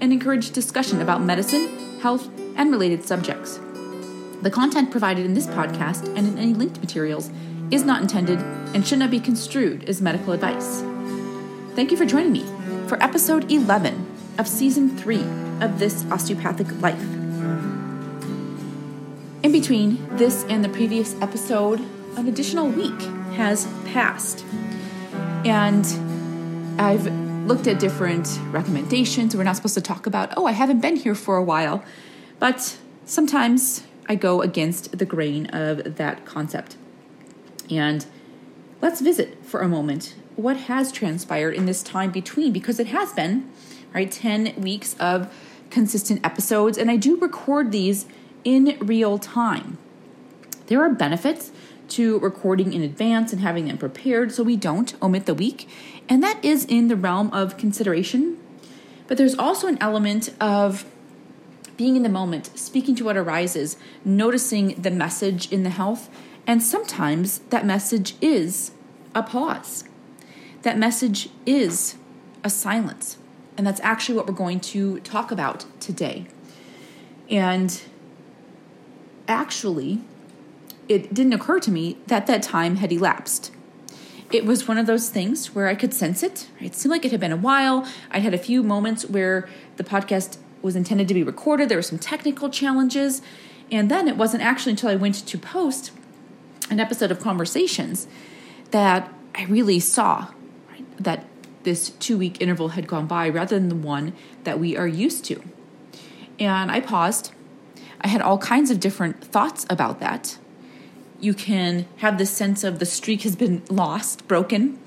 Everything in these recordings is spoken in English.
and encourage discussion about medicine, health, and related subjects. The content provided in this podcast and in any linked materials is not intended and should not be construed as medical advice. Thank you for joining me for episode 11 of season 3 of This Osteopathic Life. In between this and the previous episode, an additional week has passed. And I've looked at different recommendations. We're not supposed to talk about, oh, I haven't been here for a while. But sometimes I go against the grain of that concept. And let's visit for a moment what has transpired in this time between, because it has been, right, 10 weeks of consistent episodes. And I do record these in real time. There are benefits to recording in advance and having them prepared so we don't omit the week. And that is in the realm of consideration. But there's also an element of being in the moment, speaking to what arises, noticing the message in the health. And sometimes that message is a pause. That message is a silence. And that's actually what we're going to talk about today. And actually, it didn't occur to me that that time had elapsed. It was one of those things where I could sense it. It seemed like it had been a while. I had a few moments where the podcast was intended to be recorded. There were some technical challenges. And then it wasn't actually until I went to post an episode of Conversations that I really saw right, that this two week interval had gone by rather than the one that we are used to. And I paused. I had all kinds of different thoughts about that you can have this sense of the streak has been lost, broken.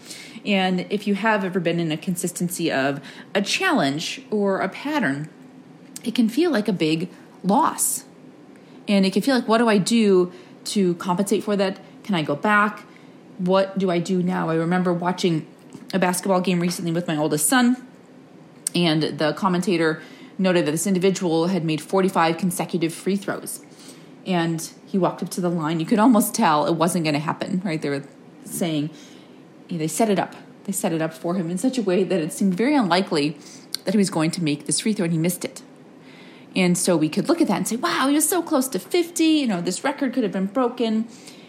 And if you have ever been in a consistency of a challenge or a pattern, it can feel like a big loss. And it can feel like, what do I do to compensate for that? Can I go back? What do I do now? I remember watching a basketball game recently with my oldest son, and the commentator noted that this individual had made 45 consecutive free throws. And he walked up to the line. You could almost tell it wasn't going to happen, right? They were saying, they set it up. They set it up for him in such a way that it seemed very unlikely that he was going to make this free throw and he missed it. And so we could look at that and say, wow, he was so close to 50. You know, this record could have been broken.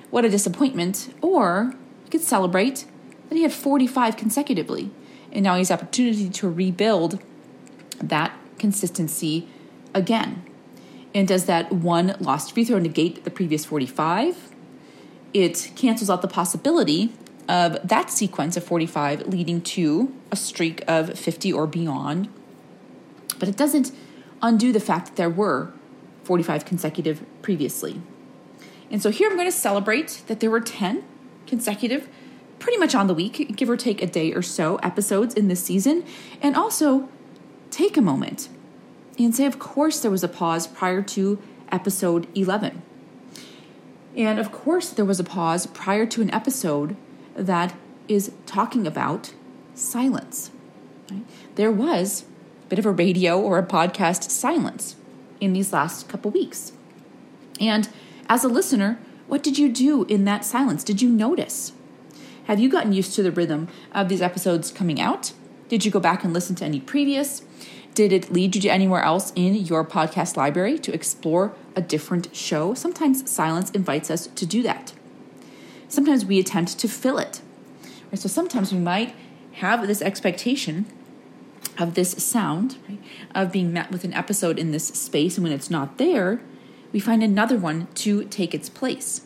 What a disappointment. Or we could celebrate that he had 45 consecutively. And now he has opportunity to rebuild that consistency again. And does that one lost free throw negate the previous 45? It cancels out the possibility of that sequence of 45 leading to a streak of 50 or beyond. But it doesn't undo the fact that there were 45 consecutive previously. And so here I'm going to celebrate that there were 10 consecutive, pretty much on the week, give or take a day or so, episodes in this season. And also take a moment and say, of course, there was a pause prior to episode 11. And of course, there was a pause prior to an episode that is talking about silence. Right? There was a bit of a radio or a podcast silence in these last couple weeks. And as a listener, what did you do in that silence? Did you notice? Have you gotten used to the rhythm of these episodes coming out? Did you go back and listen to any previous? Did it lead you to anywhere else in your podcast library to explore a different show? Sometimes silence invites us to do that. Sometimes we attempt to fill it. Right? So sometimes we might have this expectation of this sound, right? of being met with an episode in this space, and when it's not there, we find another one to take its place.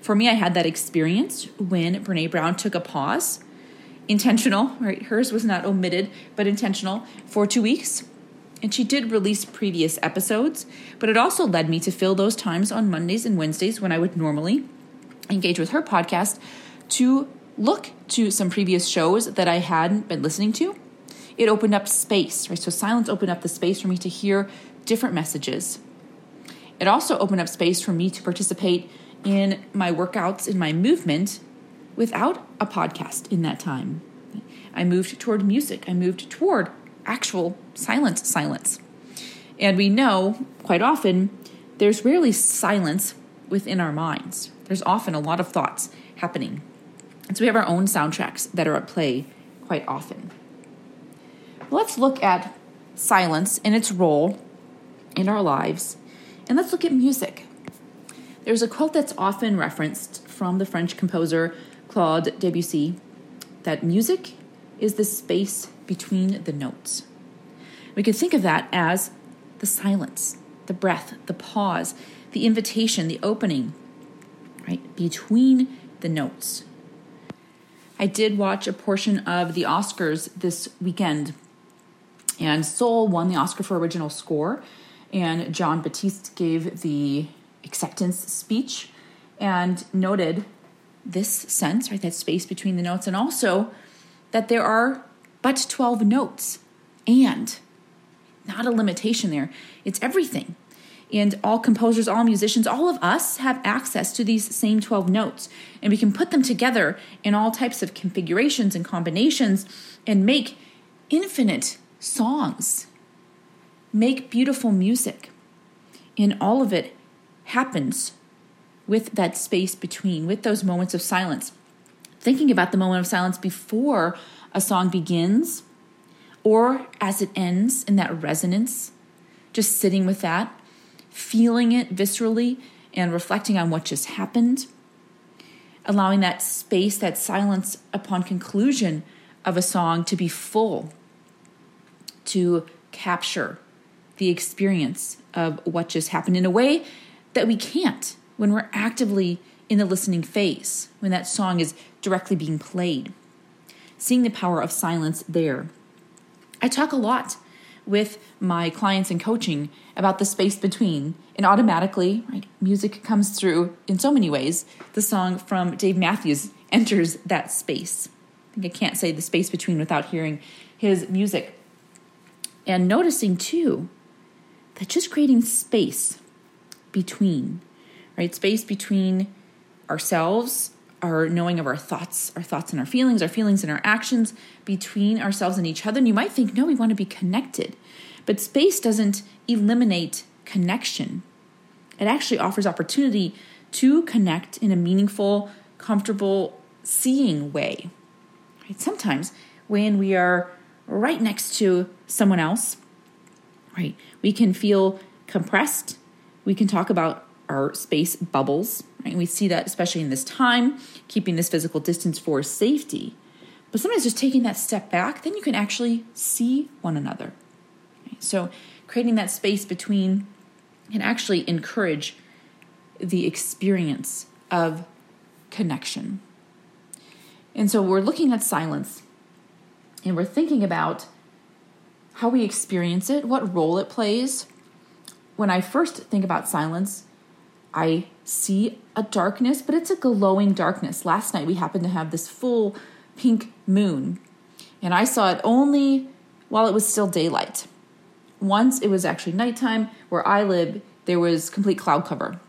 For me, I had that experience when Brene Brown took a pause intentional, right? Hers was not omitted, but intentional for two weeks. And she did release previous episodes, but it also led me to fill those times on Mondays and Wednesdays when I would normally engage with her podcast to look to some previous shows that I hadn't been listening to it opened up space, right? So silence opened up the space for me to hear different messages. It also opened up space for me to participate in my workouts, in my movement, without a podcast in that time. I moved toward music. I moved toward actual silent silence. And we know quite often there's rarely silence within our minds. There's often a lot of thoughts happening. And so we have our own soundtracks that are at play quite often. Let's look at silence and its role in our lives, and let's look at music. There's a quote that's often referenced from the French composer Claude Debussy that music is the space between the notes. We can think of that as the silence, the breath, the pause, the invitation, the opening, right, between the notes. I did watch a portion of the Oscars this weekend, and Soul won the Oscar for original score, and Jon Batiste gave the acceptance speech and noted this sense, right, that space between the notes, and also that there are but 12 notes and not a limitation there. It's everything. And all composers, all musicians, all of us have access to these same 12 notes. And we can put them together in all types of configurations and combinations and make infinite songs, make beautiful music. And all of it happens with that space between, with those moments of silence. Thinking about the moment of silence before a song begins or as it ends in that resonance, just sitting with that, feeling it viscerally and reflecting on what just happened, allowing that space, that silence upon conclusion of a song to be full, to capture the experience of what just happened in a way that we can't when we're actively in the listening phase, when that song is directly being played. Seeing the power of silence there. I talk a lot with my clients in coaching about the space between, and automatically, right, music comes through in so many ways. The song from Dave Matthews enters that space. I think I can't say the space between without hearing his music. And noticing too that just creating space between right? Space between ourselves, our knowing of our thoughts, our thoughts and our feelings, our feelings and our actions, between ourselves and each other. And you might think, no, we want to be connected. But space doesn't eliminate connection, it actually offers opportunity to connect in a meaningful, comfortable, seeing way. Right? Sometimes when we are right next to someone else, right, we can feel compressed. We can talk about our space bubbles. Right? And we see that especially in this time, keeping this physical distance for safety. But sometimes just taking that step back, then you can actually see one another. Right? So creating that space between can actually encourage the experience of connection. And so we're looking at silence and we're thinking about how we experience it, what role it plays. When I first think about silence, I see a darkness, but it's a glowing darkness. Last night we happened to have this full pink moon, and I saw it only while it was still daylight. Once it was actually nighttime, where I live, there was complete cloud cover.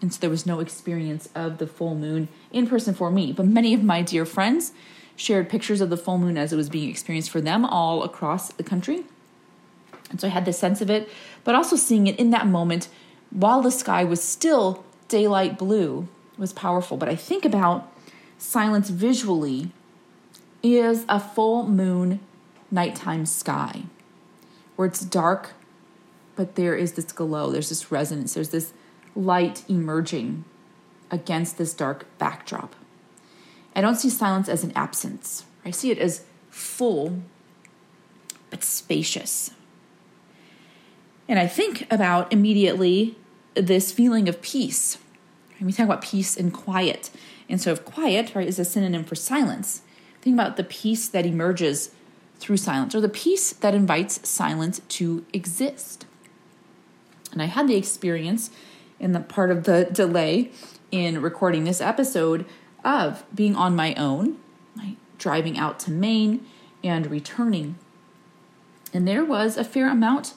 And so there was no experience of the full moon in person for me. But many of my dear friends shared pictures of the full moon as it was being experienced for them all across the country. And so I had this sense of it, but also seeing it in that moment while the sky was still daylight blue was powerful. But I think about silence visually is a full moon nighttime sky where it's dark, but there is this glow, there's this resonance, there's this light emerging against this dark backdrop. I don't see silence as an absence, I see it as full but spacious. And I think about immediately this feeling of peace. And we talk about peace and quiet. And so, if quiet, right, is a synonym for silence, think about the peace that emerges through silence, or the peace that invites silence to exist. And I had the experience in the part of the delay in recording this episode of being on my own, driving out to Maine and returning And there was a fair amount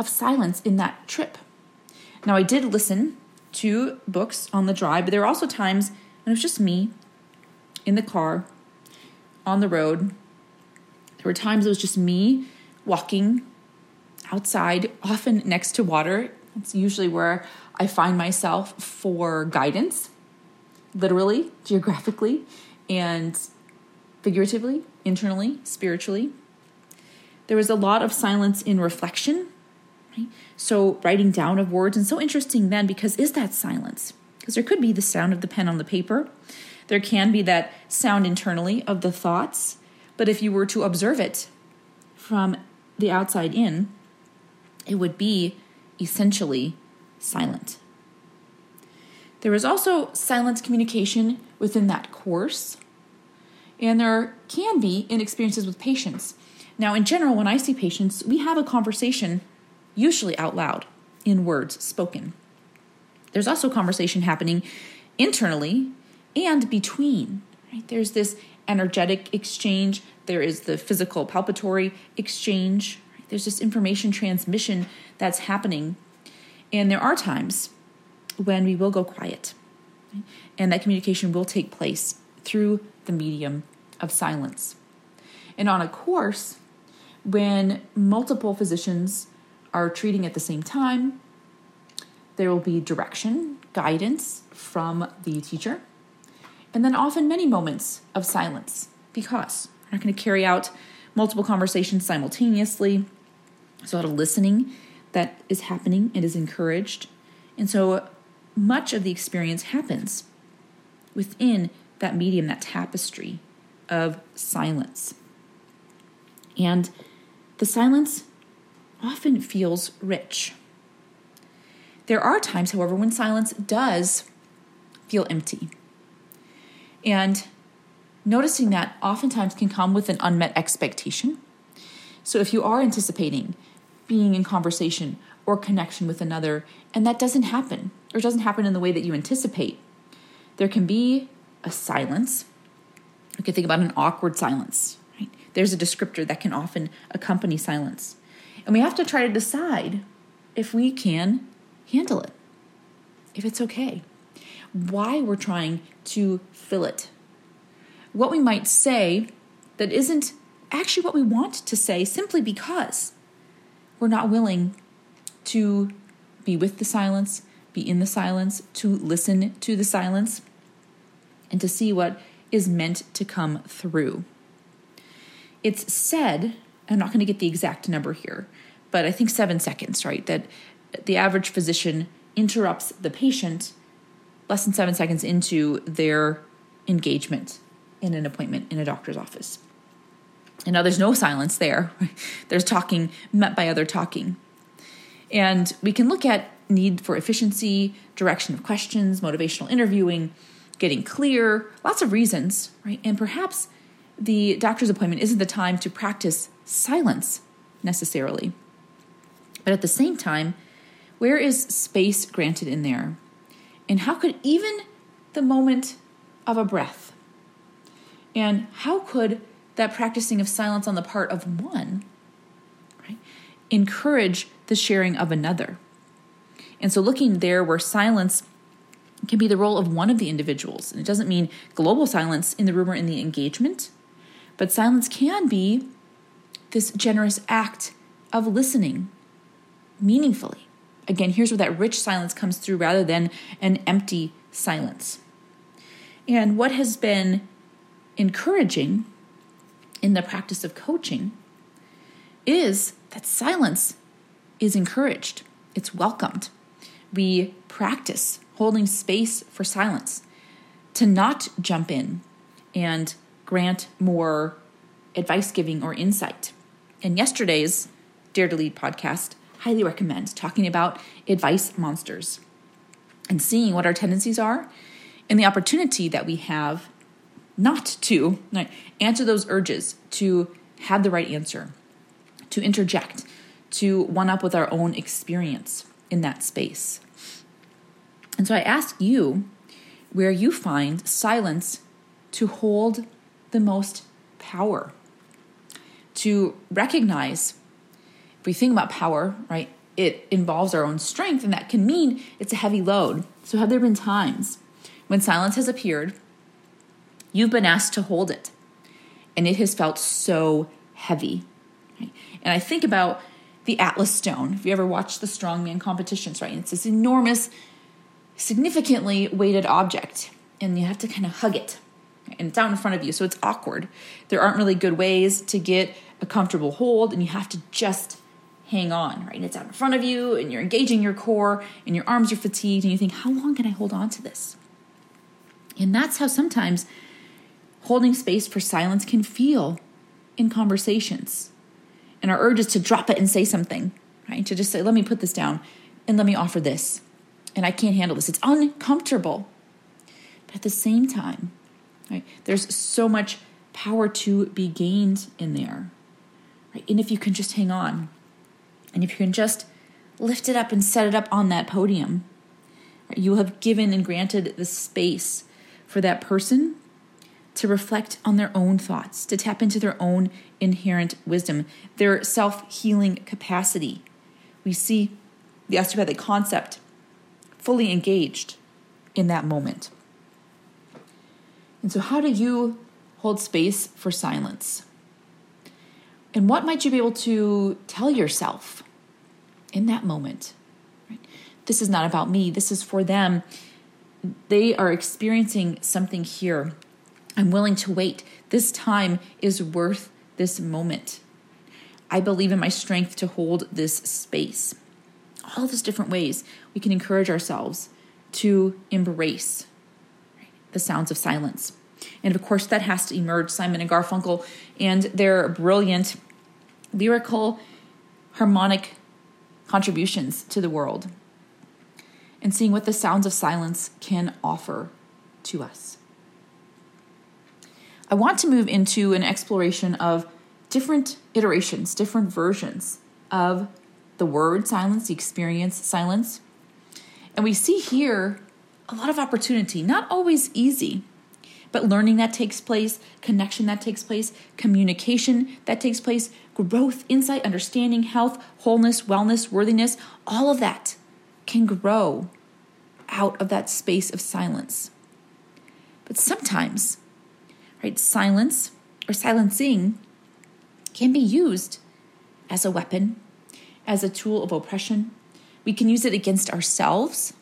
of silence in that trip. Now, I did listen to books on the drive, but there were also times when it was just me in the car, on the road. There were times it was just me walking outside, often next to water. It's usually where I find myself for guidance, literally, geographically, and figuratively, internally, spiritually. There was a lot of silence in reflection. Right? So, writing down of words, and so interesting then because is that silence? Because there could be the sound of the pen on the paper, there can be that sound internally of the thoughts, but if you were to observe it from the outside in, it would be essentially silent. There is also silence communication within that course, and there can be in experiences with patients. Now, in general, when I see patients, we have a conversation, usually out loud, in words spoken. There's also conversation happening internally and between. Right? There's this energetic exchange, there is the physical palpatory exchange, right? there's this information transmission that's happening. And there are times when we will go quiet, right? and that communication will take place through the medium of silence. And on a course, when multiple physicians are treating at the same time, there will be direction, guidance from the teacher, and then often many moments of silence because we're not going to carry out multiple conversations simultaneously. There's a lot of listening that is happening and is encouraged. And so much of the experience happens within that medium, that tapestry of silence. And the silence often feels rich. There are times, however, when silence does feel empty. And noticing that oftentimes can come with an unmet expectation. So if you are anticipating being in conversation or connection with another, and that doesn't happen, or doesn't happen in the way that you anticipate, there can be a silence. You can think about an awkward silence. Right? There's a descriptor that can often accompany silence. And we have to try to decide if we can handle it, if it's okay why we're trying to fill it. What we might say that isn't actually what we want to say simply because we're not willing to be with the silence, be in the silence, to listen to the silence, and to see what is meant to come through. It's said, I'm not going to get the exact number here, but I think seven seconds, right? That the average physician interrupts the patient less than seven seconds into their engagement in an appointment in a doctor's office. And now there's no silence there. there's talking met by other talking. And we can look at need for efficiency, direction of questions, motivational interviewing, getting clear, lots of reasons, right? And perhaps the doctor's appointment isn't the time to practice silence necessarily. But at the same time, where is space granted in there? And how could even the moment of a breath, and how could that practicing of silence on the part of one right, encourage the sharing of another? And so, looking there where silence can be the role of one of the individuals, and it doesn't mean global silence in the room or in the engagement, but silence can be this generous act of listening meaningfully Again, here's where that rich silence comes through rather than an empty silence. And what has been encouraging in the practice of coaching is that silence is encouraged, it's welcomed. We practice holding space for silence, to not jump in and grant more advice giving or insight. In yesterday's Dare to Lead podcast, highly recommend talking about advice monsters and seeing what our tendencies are and the opportunity that we have not to right, answer those urges, to have the right answer, to interject, to one up with our own experience in that space. And so I ask you where you find silence to hold the most power, to recognize if we think about power, right, it involves our own strength, and that can mean it's a heavy load. So, have there been times when silence has appeared, you've been asked to hold it, and it has felt so heavy? Right? And I think about the Atlas Stone. If you ever watched the strongman competitions, right, it's this enormous, significantly weighted object, and you have to kind of hug it and it's out in front of you, so it's awkward. There aren't really good ways to get a comfortable hold, and you have to just hang on, right? And it's out in front of you, and you're engaging your core, and your arms are fatigued, and you think, how long can I hold on to this? And that's how sometimes holding space for silence can feel in conversations. And our urge is to drop it and say something, right? To just say, let me put this down and let me offer this. And I can't handle this. It's uncomfortable. But at the same time, Right? There's so much power to be gained in there. Right? And if you can just hang on, and if you can just lift it up and set it up on that podium, right? you have given and granted the space for that person to reflect on their own thoughts, to tap into their own inherent wisdom, their self healing capacity. We see the osteopathic concept fully engaged in that moment. And so, how do you hold space for silence? And what might you be able to tell yourself in that moment? Right? This is not about me, this is for them. They are experiencing something here. I'm willing to wait. This time is worth this moment. I believe in my strength to hold this space. All those different ways we can encourage ourselves to embrace the sounds of silence. And of course, that has to emerge Simon and Garfunkel and their brilliant lyrical harmonic contributions to the world and seeing what the sounds of silence can offer to us. I want to move into an exploration of different iterations, different versions of the word silence, the experience silence. And we see here a lot of opportunity, not always easy, but learning that takes place, connection that takes place, communication that takes place, growth, insight, understanding, health, wholeness, wellness, worthiness, all of that can grow out of that space of silence. But sometimes, right, silence or silencing can be used as a weapon, as a tool of oppression. We can use it against ourselves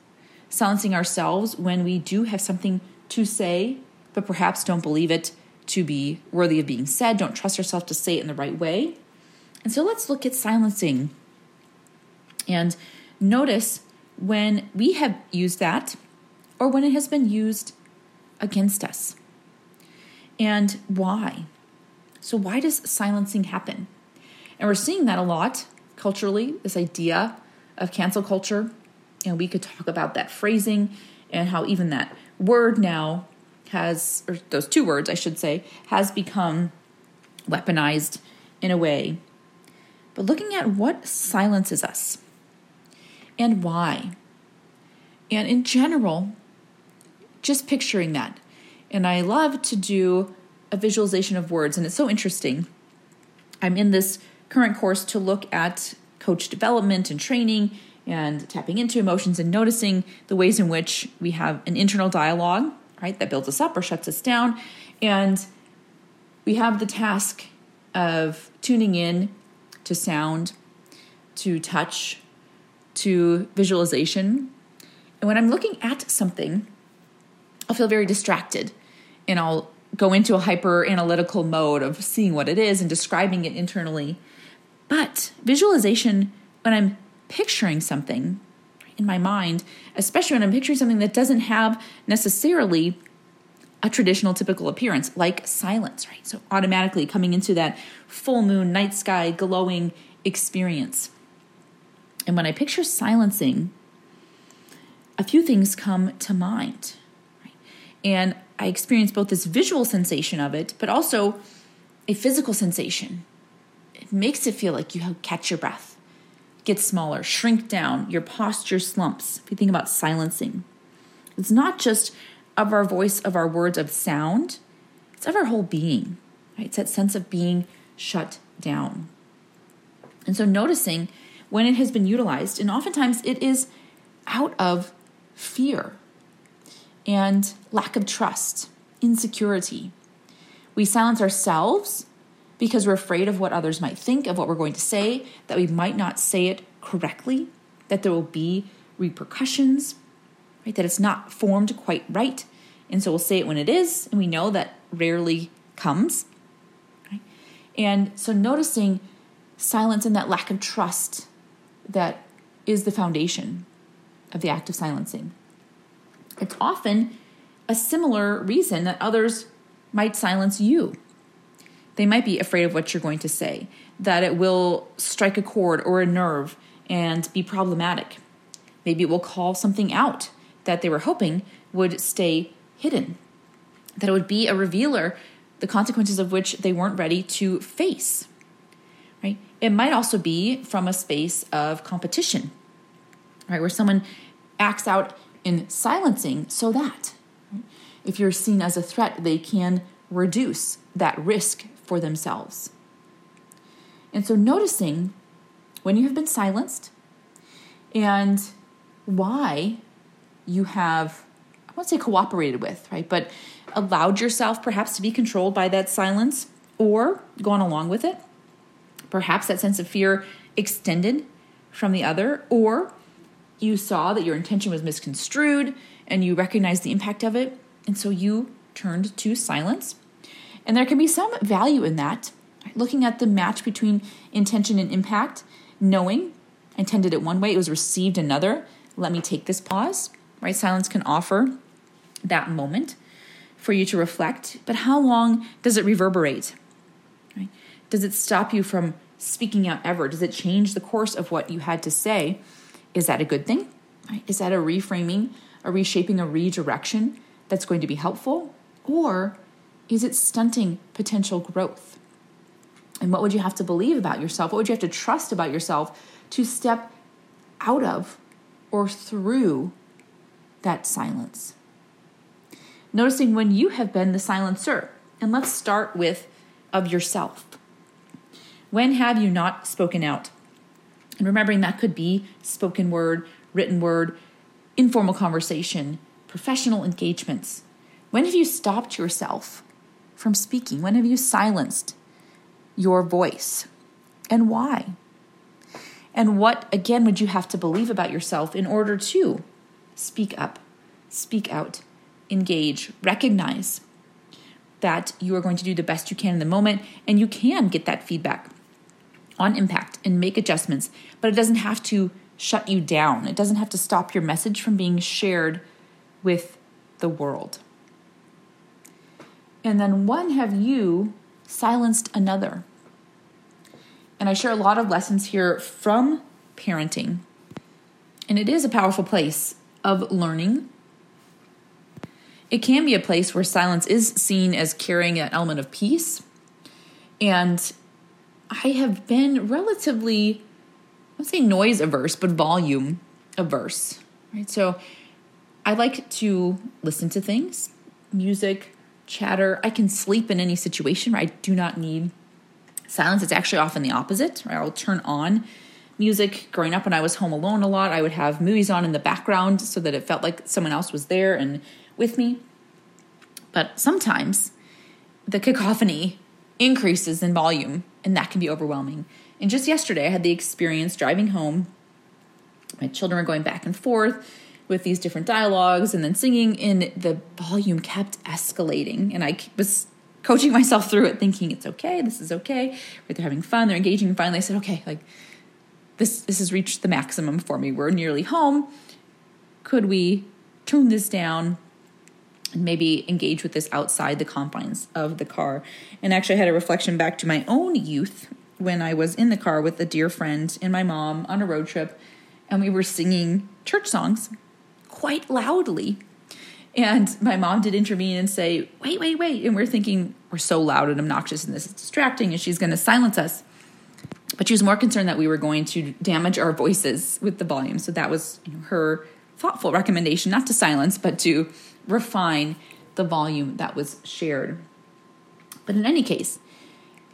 silencing ourselves when we do have something to say, but perhaps don't believe it to be worthy of being said, don't trust ourselves to say it in the right way. And so let's look at silencing and notice when we have used that or when it has been used against us and why. So, why does silencing happen? And we're seeing that a lot culturally, this idea of cancel culture and we could talk about that phrasing and how even that word now has, or those two words, I should say, has become weaponized in a way. But looking at what silences us and why. And in general, just picturing that. And I love to do a visualization of words, and it's so interesting. I'm in this current course to look at coach development and training and tapping into emotions and noticing the ways in which we have an internal dialogue, right, that builds us up or shuts us down. And we have the task of tuning in to sound, to touch, to visualization. And when I'm looking at something, I'll feel very distracted and I'll go into a hyper analytical mode of seeing what it is and describing it internally. But visualization, when I'm picturing something in my mind, especially when I'm picturing something that doesn't have necessarily a traditional typical appearance, like silence, right? So automatically coming into that full moon, night sky, glowing experience. And when I picture silencing, a few things come to mind. Right? And I experience both this visual sensation of it, but also a physical sensation. It makes it feel like you catch your breath get smaller, shrink down, your posture slumps. If you think about silencing, it's not just of our voice, of our words, of sound, it's of our whole being. Right? It's that sense of being shut down. And so noticing when it has been utilized, and oftentimes it is out of fear and lack of trust, insecurity. We silence ourselves because we're afraid of what others might think, of what we're going to say, that we might not say it correctly, that there will be repercussions, right? That it's not formed quite right. And so we'll say it when it is, and we know that rarely comes. Right? And so noticing silence and that lack of trust that is the foundation of the act of silencing. It's often a similar reason that others might silence you. They might be afraid of what you're going to say, that it will strike a chord or a nerve and be problematic. Maybe it will call something out that they were hoping would stay hidden, that it would be a revealer, the consequences of which they weren't ready to face. Right? It might also be from a space of competition, right, where someone acts out in silencing so that if you're seen as a threat, they can reduce that risk for themselves. And so, noticing when you have been silenced and why you have, I won't say cooperated with, right, but allowed yourself perhaps to be controlled by that silence or gone along with it. Perhaps that sense of fear extended from the other, or you saw that your intention was misconstrued and you recognized the impact of it, and so you turned to silence and there can be some value in that, looking at the match between intention and impact, knowing I intended it one way, it was received another. Let me take this pause, right? Silence can offer that moment for you to reflect, but how long does it reverberate? Right? Does it stop you from speaking out ever? Does it change the course of what you had to say? Is that a good thing? Right? Is that a reframing, a reshaping, a redirection that's going to be helpful? Or is it stunting potential growth? And what would you have to believe about yourself? What would you have to trust about yourself to step out of or through that silence? Noticing when you have been the silencer. And let's start with of yourself. When have you not spoken out? And remembering that could be spoken word, written word, informal conversation, professional engagements. When have you stopped yourself from speaking? When have you silenced your voice? And why? And what, again, would you have to believe about yourself in order to speak up, speak out, engage, recognize that you are going to do the best you can in the moment and you can get that feedback on impact and make adjustments, but it doesn't have to shut you down. It doesn't have to stop your message from being shared with the world. And then one have you silenced another? And I share a lot of lessons here from parenting. And it is a powerful place of learning. It can be a place where silence is seen as carrying an element of peace. And I have been relatively, I would say noise averse, but volume averse. Right. So I like to listen to things, music, chatter. I can sleep in any situation. I do not need silence. It's actually often the opposite. Right? I'll turn on music. Growing up, when I was home alone a lot, I would have movies on in the background so that it felt like someone else was there and with me. But sometimes the cacophony increases in volume, and that can be overwhelming. And just yesterday, I had the experience driving home. My children were going back and forth with these different dialogues and then singing, and the volume kept escalating. And I was coaching myself through it, thinking it's okay, this is okay. Right, they're having fun, they're engaging. And finally, I said, okay, like this, this has reached the maximum for me. We're nearly home. Could we tune this down? And maybe engage with this outside the confines of the car. And actually, I had a reflection back to my own youth when I was in the car with a dear friend and my mom on a road trip, and we were singing church songs quite loudly. And my mom did intervene and say, wait, wait, wait. And we're thinking, we're so loud and obnoxious and this is distracting and she's going to silence us. But she was more concerned that we were going to damage our voices with the volume. So that was you know, her thoughtful recommendation not to silence, but to refine the volume that was shared. But in any case,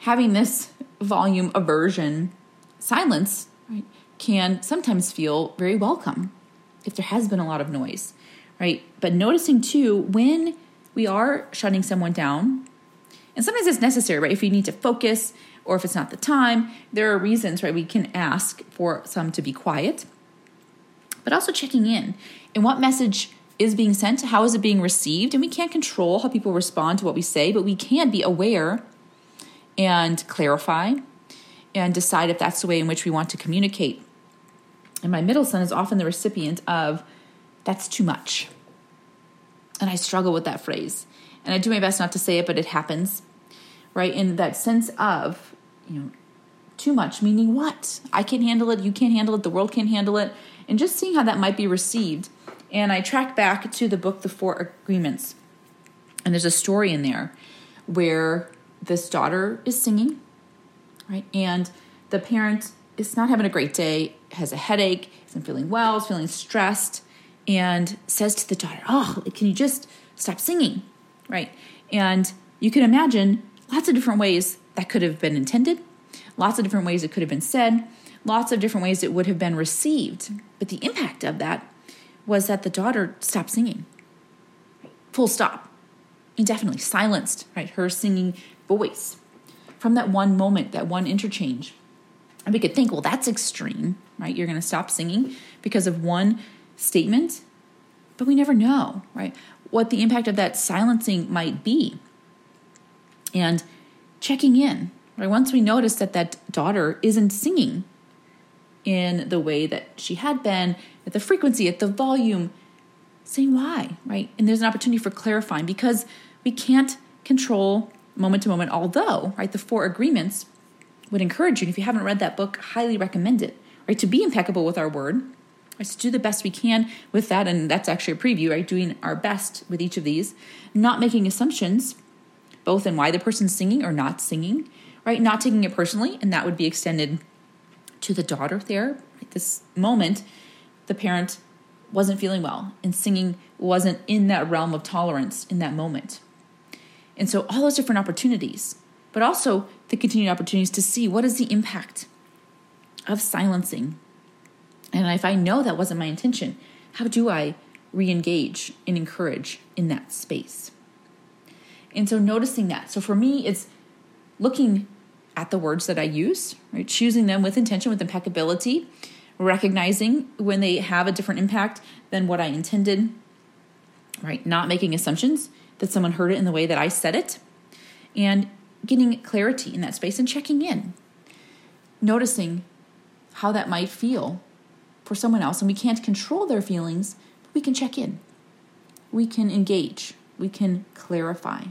having this volume aversion silence right, can sometimes feel very welcome if there has been a lot of noise, right? But noticing too when we are shutting someone down, and sometimes it's necessary, right? If you need to focus or if it's not the time, there are reasons, right? We can ask for some to be quiet, but also checking in and what message is being sent, how is it being received, and we can't control how people respond to what we say, but we can be aware and clarify and decide if that's the way in which we want to communicate. And my middle son is often the recipient of that's too much. And I struggle with that phrase. And I do my best not to say it, but it happens. Right? In that sense of, you know, too much, meaning what? I can't handle it, you can't handle it, the world can't handle it. And just seeing how that might be received. And I track back to the book, The Four Agreements. And there's a story in there where this daughter is singing, right? And the parent is not having a great day, has a headache, isn't feeling well, is feeling stressed, and says to the daughter, Oh, can you just stop singing? Right? And you can imagine lots of different ways that could have been intended, lots of different ways it could have been said, lots of different ways it would have been received. But the impact of that was that the daughter stopped singing. Full stop. Indefinitely silenced, right? Her singing voice from that one moment, that one interchange. And we could think, well, that's extreme, right? You're going to stop singing because of one statement, but we never know, right? What the impact of that silencing might be. And checking in, right? Once we notice that that daughter isn't singing in the way that she had been, at the frequency, at the volume, saying why, right? And there's an opportunity for clarifying because we can't control moment to moment, although, right, the four agreements would encourage you, And if you haven't read that book, highly recommend it, right, to be impeccable with our word, right, to do the best we can with that, and that's actually a preview, right, doing our best with each of these, not making assumptions, both in why the person's singing or not singing, right, not taking it personally, and that would be extended to the daughter there. At this moment, the parent wasn't feeling well, and singing wasn't in that realm of tolerance in that moment. And so, all those different opportunities, but also the continued opportunities to see what is the impact of silencing. And if I know that wasn't my intention, how do I re engage and encourage in that space? And so, noticing that. So, for me, it's looking at the words that I use, right? Choosing them with intention, with impeccability, recognizing when they have a different impact than what I intended, right? Not making assumptions that someone heard it in the way that I said it, and getting clarity in that space and checking in, noticing how that might feel for someone else. And we can't control their feelings, but we can check in, we can engage, we can clarify.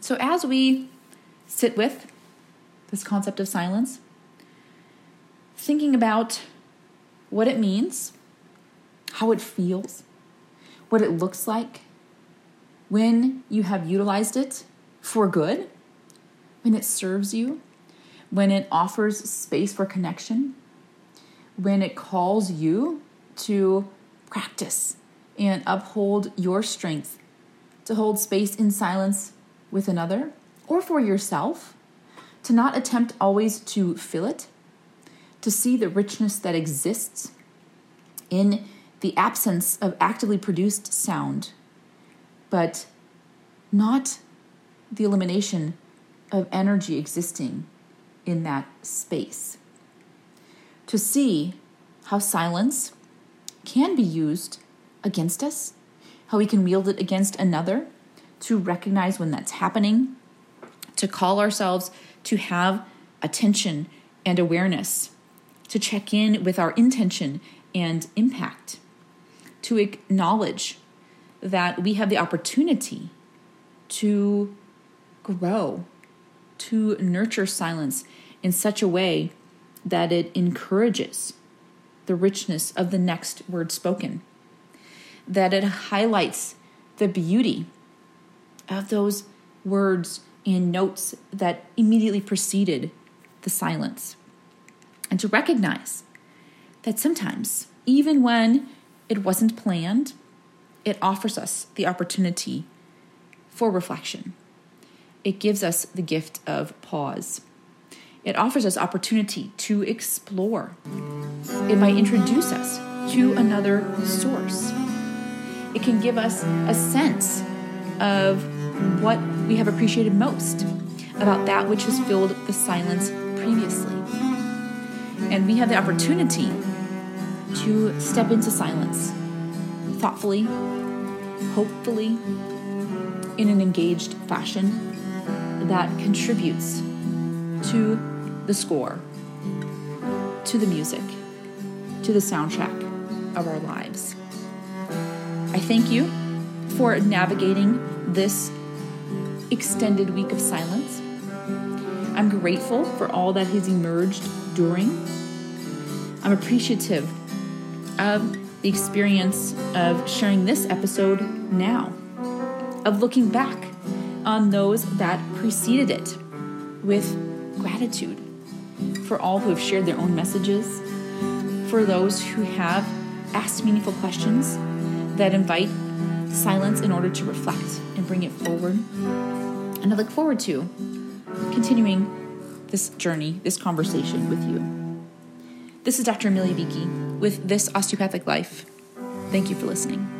So, as we sit with this concept of silence, thinking about what it means, how it feels, what it looks like, when you have utilized it for good, when it serves you, when it offers space for connection, when it calls you to practice and uphold your strength, to hold space in silence with another or for yourself, to not attempt always to fill it, to see the richness that exists in the absence of actively produced sound but not the elimination of energy existing in that space. To see how silence can be used against us, how we can wield it against another, to recognize when that's happening, to call ourselves to have attention and awareness, to check in with our intention and impact, to acknowledge that we have the opportunity to grow, to nurture silence in such a way that it encourages the richness of the next word spoken, that it highlights the beauty of those words and notes that immediately preceded the silence. And to recognize that sometimes, even when it wasn't planned, it offers us the opportunity for reflection. It gives us the gift of pause. It offers us opportunity to explore. It might introduce us to another source. It can give us a sense of what we have appreciated most about that which has filled the silence previously. And we have the opportunity to step into silence thoughtfully, hopefully, in an engaged fashion that contributes to the score, to the music, to the soundtrack of our lives. I thank you for navigating this extended week of silence. I'm grateful for all that has emerged during. I'm appreciative of the experience of sharing this episode now, of looking back on those that preceded it with gratitude for all who have shared their own messages, for those who have asked meaningful questions that invite silence in order to reflect and bring it forward. And I look forward to continuing this journey, this conversation with you. This is Dr. Amelia Beakey with This Osteopathic Life. Thank you for listening.